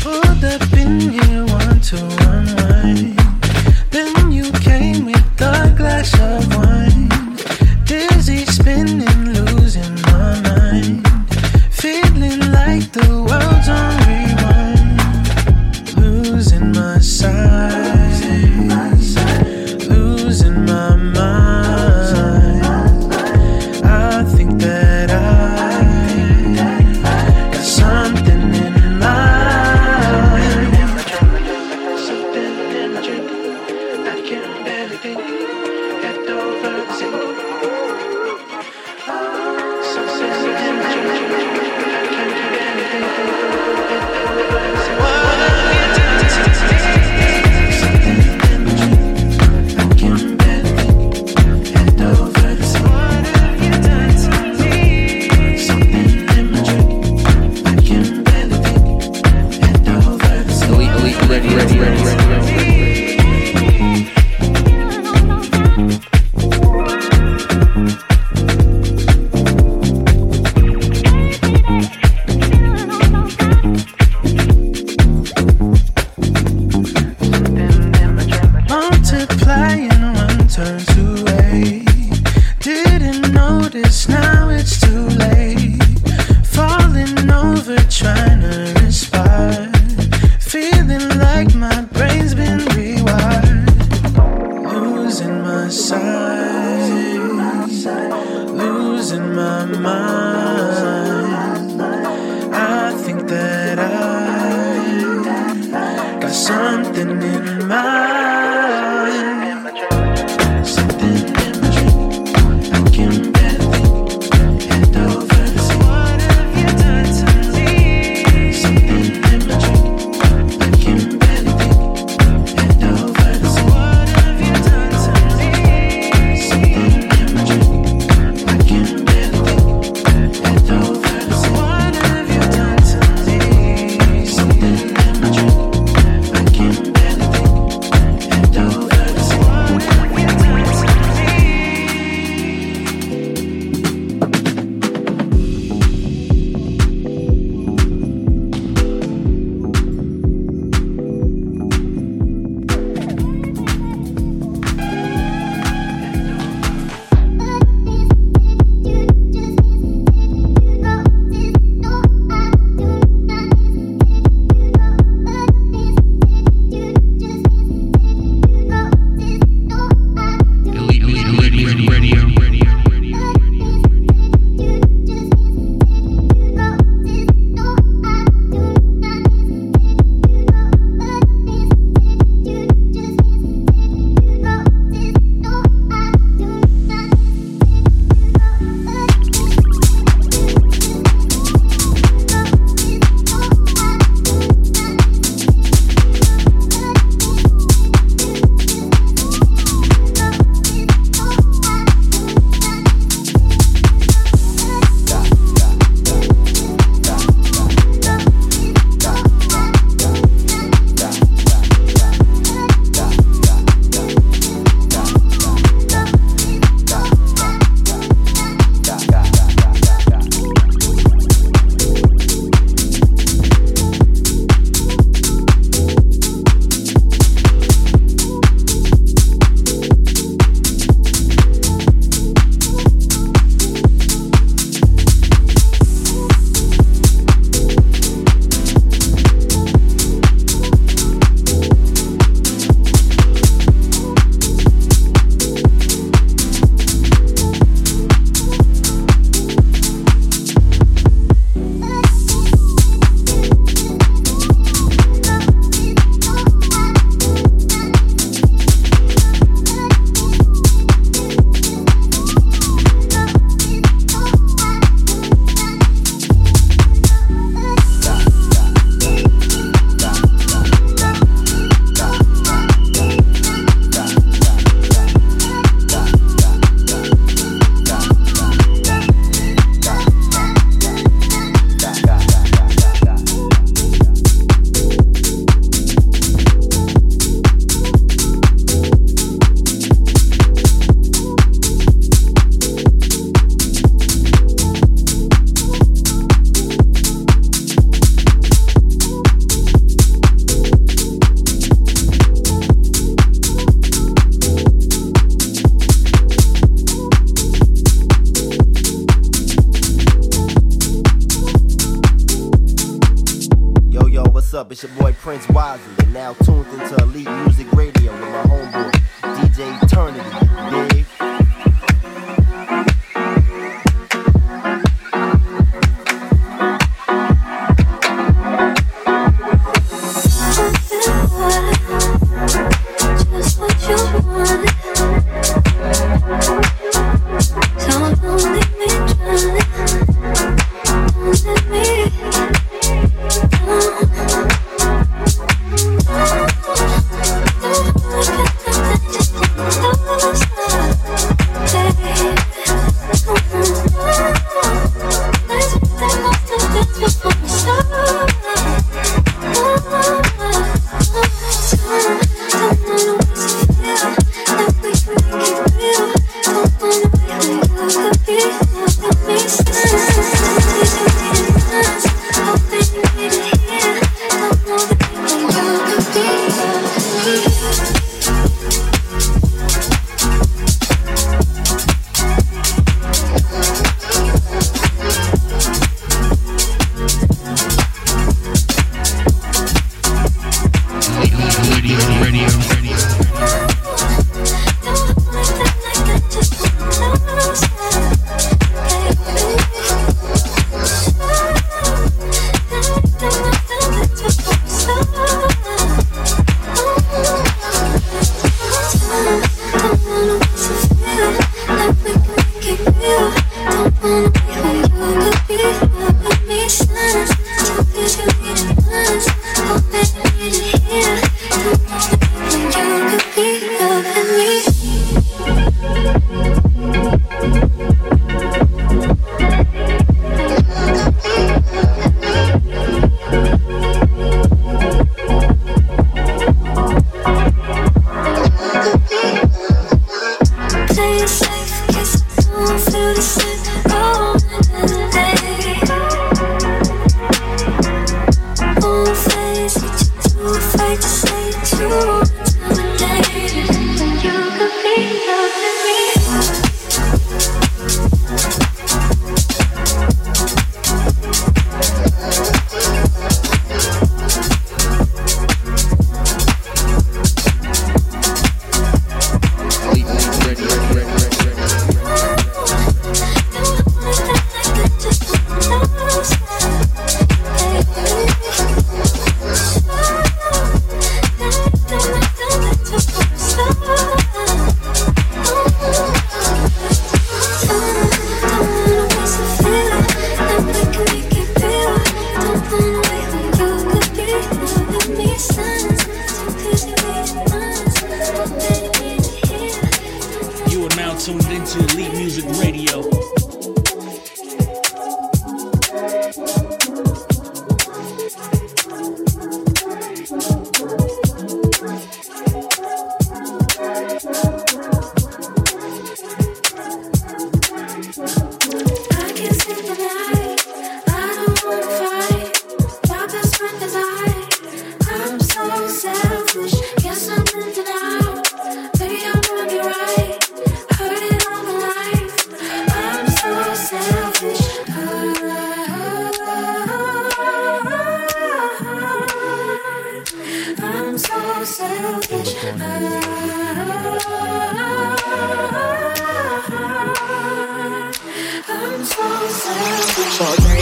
Pulled up in here, want to unwind.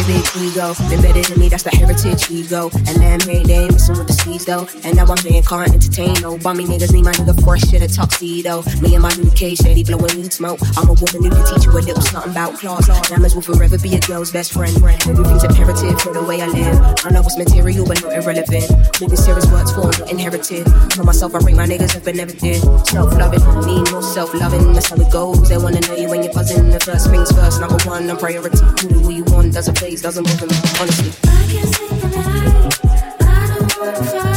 Big ego, embedded in me, that's the heritage ego. And then hey, they ain't messing with the seeds though. And now I'm being can't entertain no bummy niggas need my nigga fresh shit a tuxedo. Me and my new K steady blowing weed smoke. I'm a woman who can teach you a little something about class. Diamonds will forever be a girl's best friend. Everything's imperative for the way I live. I know it's material, but not irrelevant. Niggas serious words for not inherited. For myself, I rate my niggas up and never did. Self loving, need more self loving. That's how it goes. They wanna know you when you're buzzing. The first things first, number one, I'm priority. Who do you want? Doesn't faze, doesn't bother. Honestly. I can't sleep at. I don't wanna fight.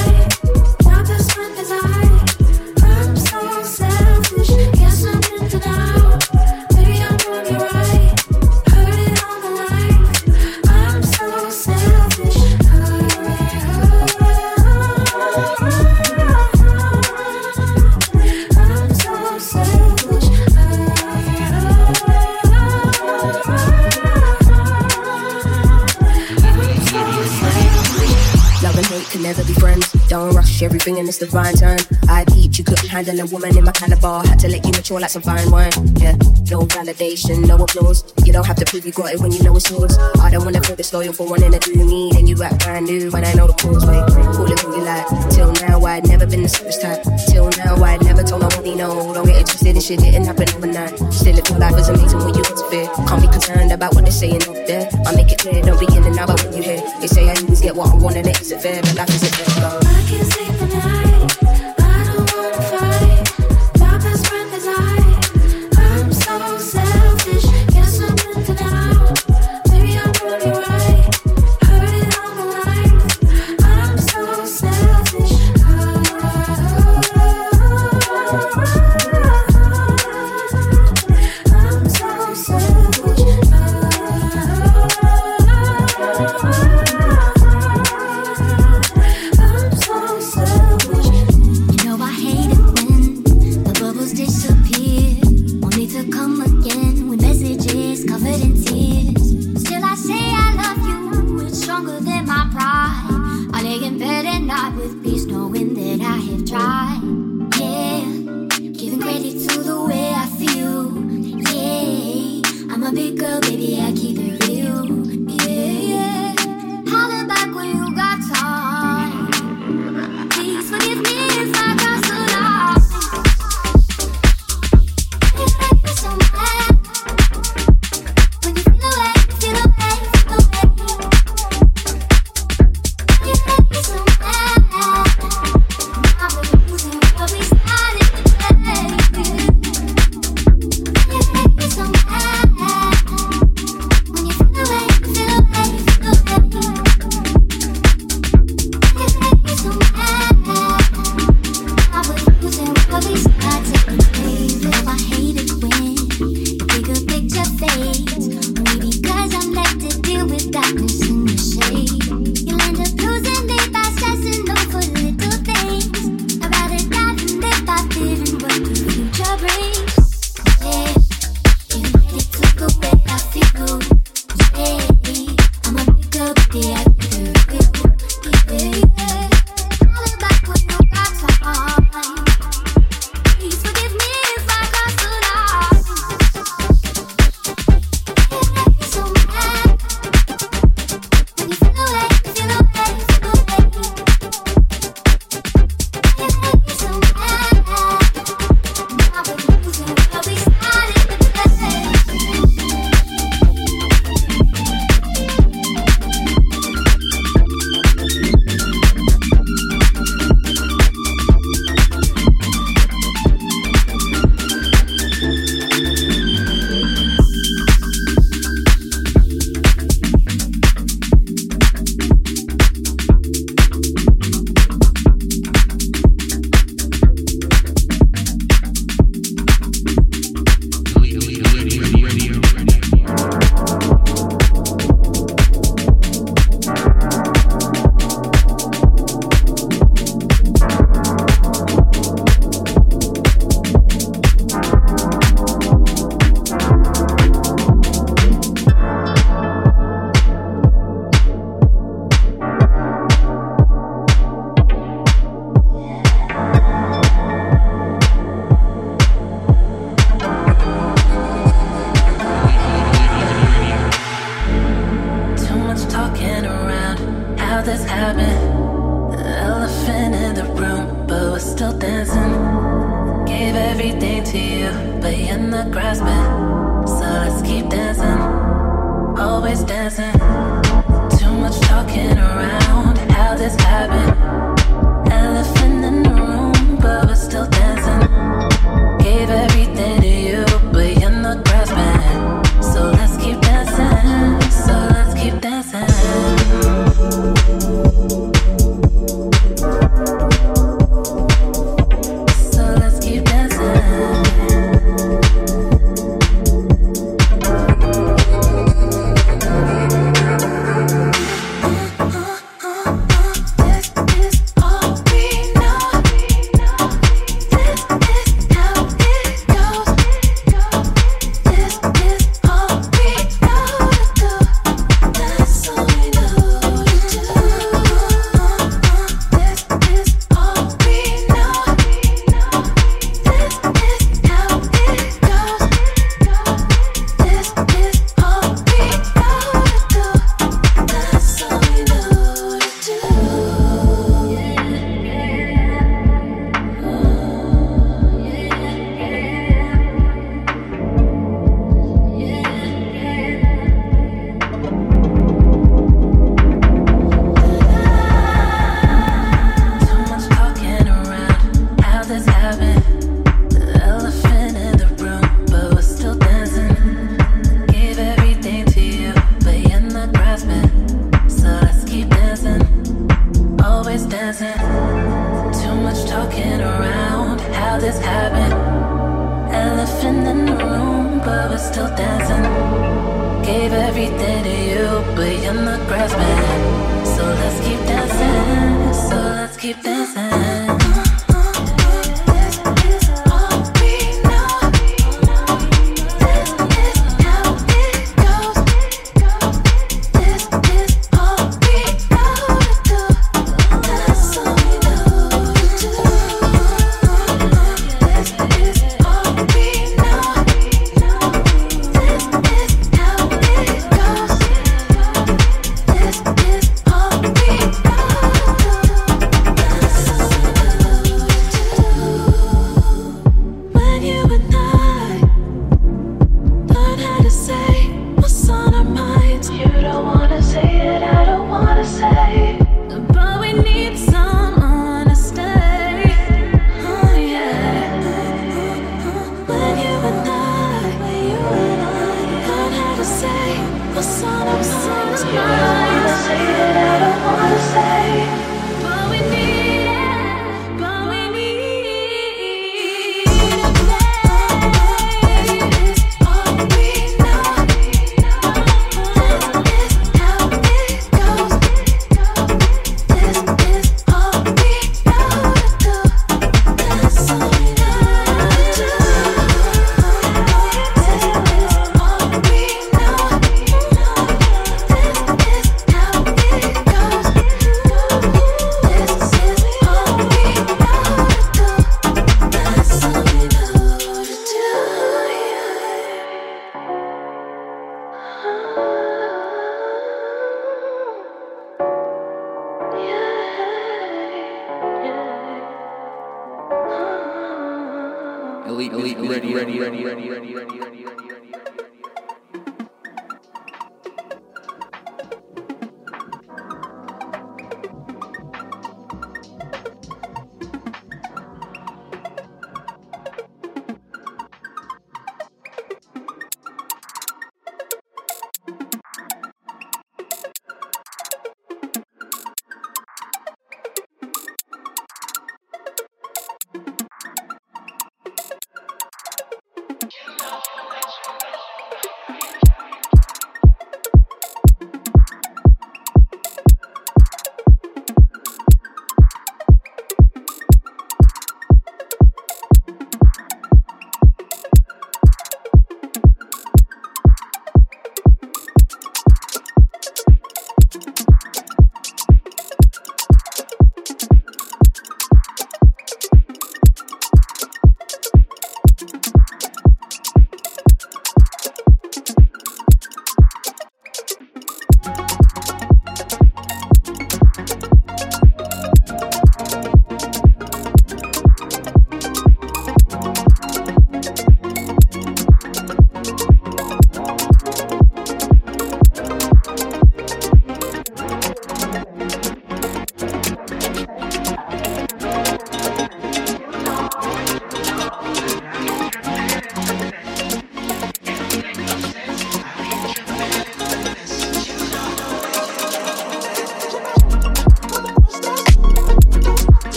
everything in this divine time. I peeped, you couldn't handle a woman in my kind of bar. Had to let you mature like some fine wine. Yeah, no validation, no applause. You don't have to prove you got it when you know it's yours. I don't wanna feel disloyal for wanting to do me. Then you act brand new when I know the cause. Wait, call it who you like. Till now, I'd never been the serious type. Till now, I'd never told nobody no. Don't get interested in shit, didn't happen overnight. Still, if your life is amazing when you interfere, can't be concerned about what they're saying up there. I make it clear, don't be in and out about when you hear. They say I always get what I want and it isn't fair, but life isn't fair.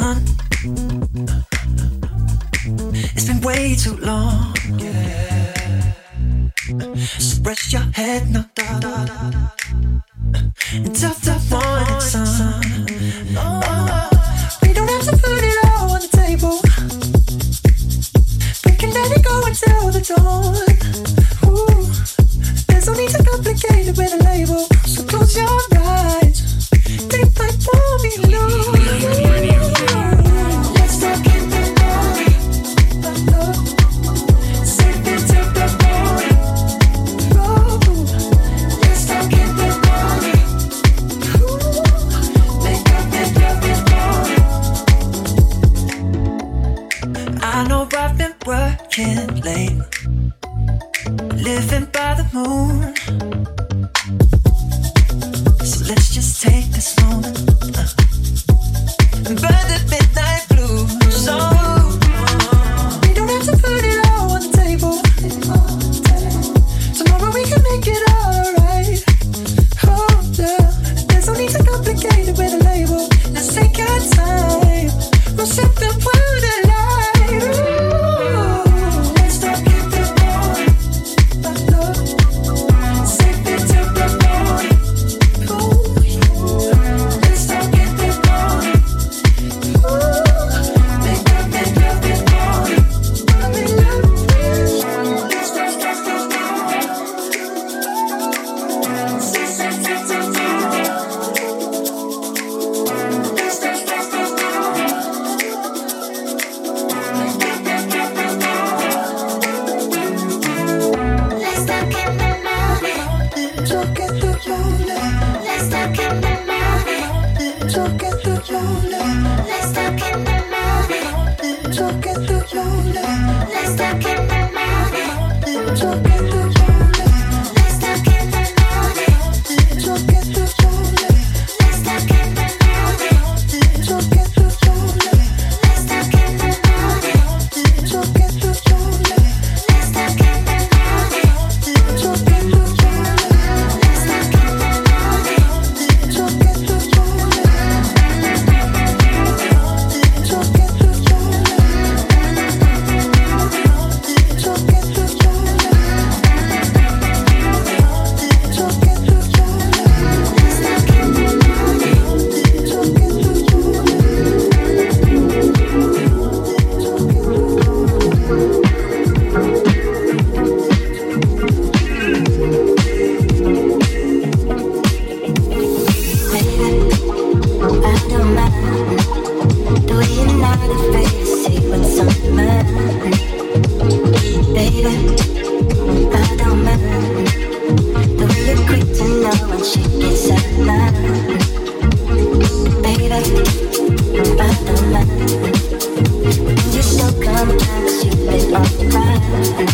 done. It's been way too long. Yeah. So rest your head, no da da da. And tough You're so complex, you lit up the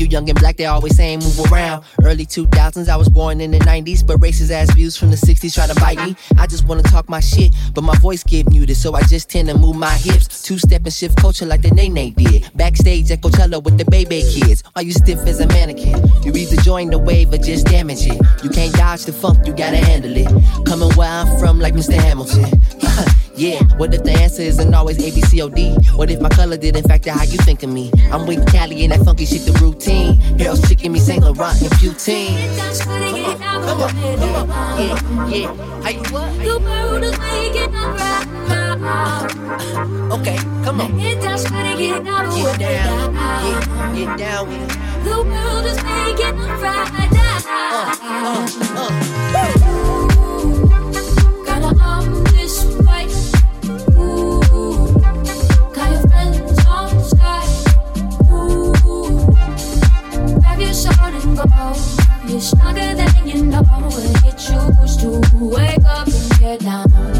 you young and black, they always saying move around. Early 2000s, I was born in the 90s, but racist ass views from the 60s try to bite me. I just wanna talk my shit, but my voice get muted, so I just tend to move my hips. Two step and shift culture like the Nene did. Backstage at Coachella with the baby kids. Are you stiff as a mannequin? You either join the wave or just damage it. You can't dodge the funk, you gotta handle it. Coming where I'm from, like Mr. Hamilton. yeah, what if the answer isn't always A, B, C, O, D? What if my color didn't factor how you think of me? I'm with Cali and that funky shit, the routine. Harold's chicken me Saint Laurent and poutine. Come on, come on, Yeah, yeah. How you what? The world is waking up right now. Okay, come on. Get down, get down, get, get down with it. The world is waking up right now. Uh, uh, uh. Gotta sword and go. You're stronger than you know, and you choose to wake up and get down.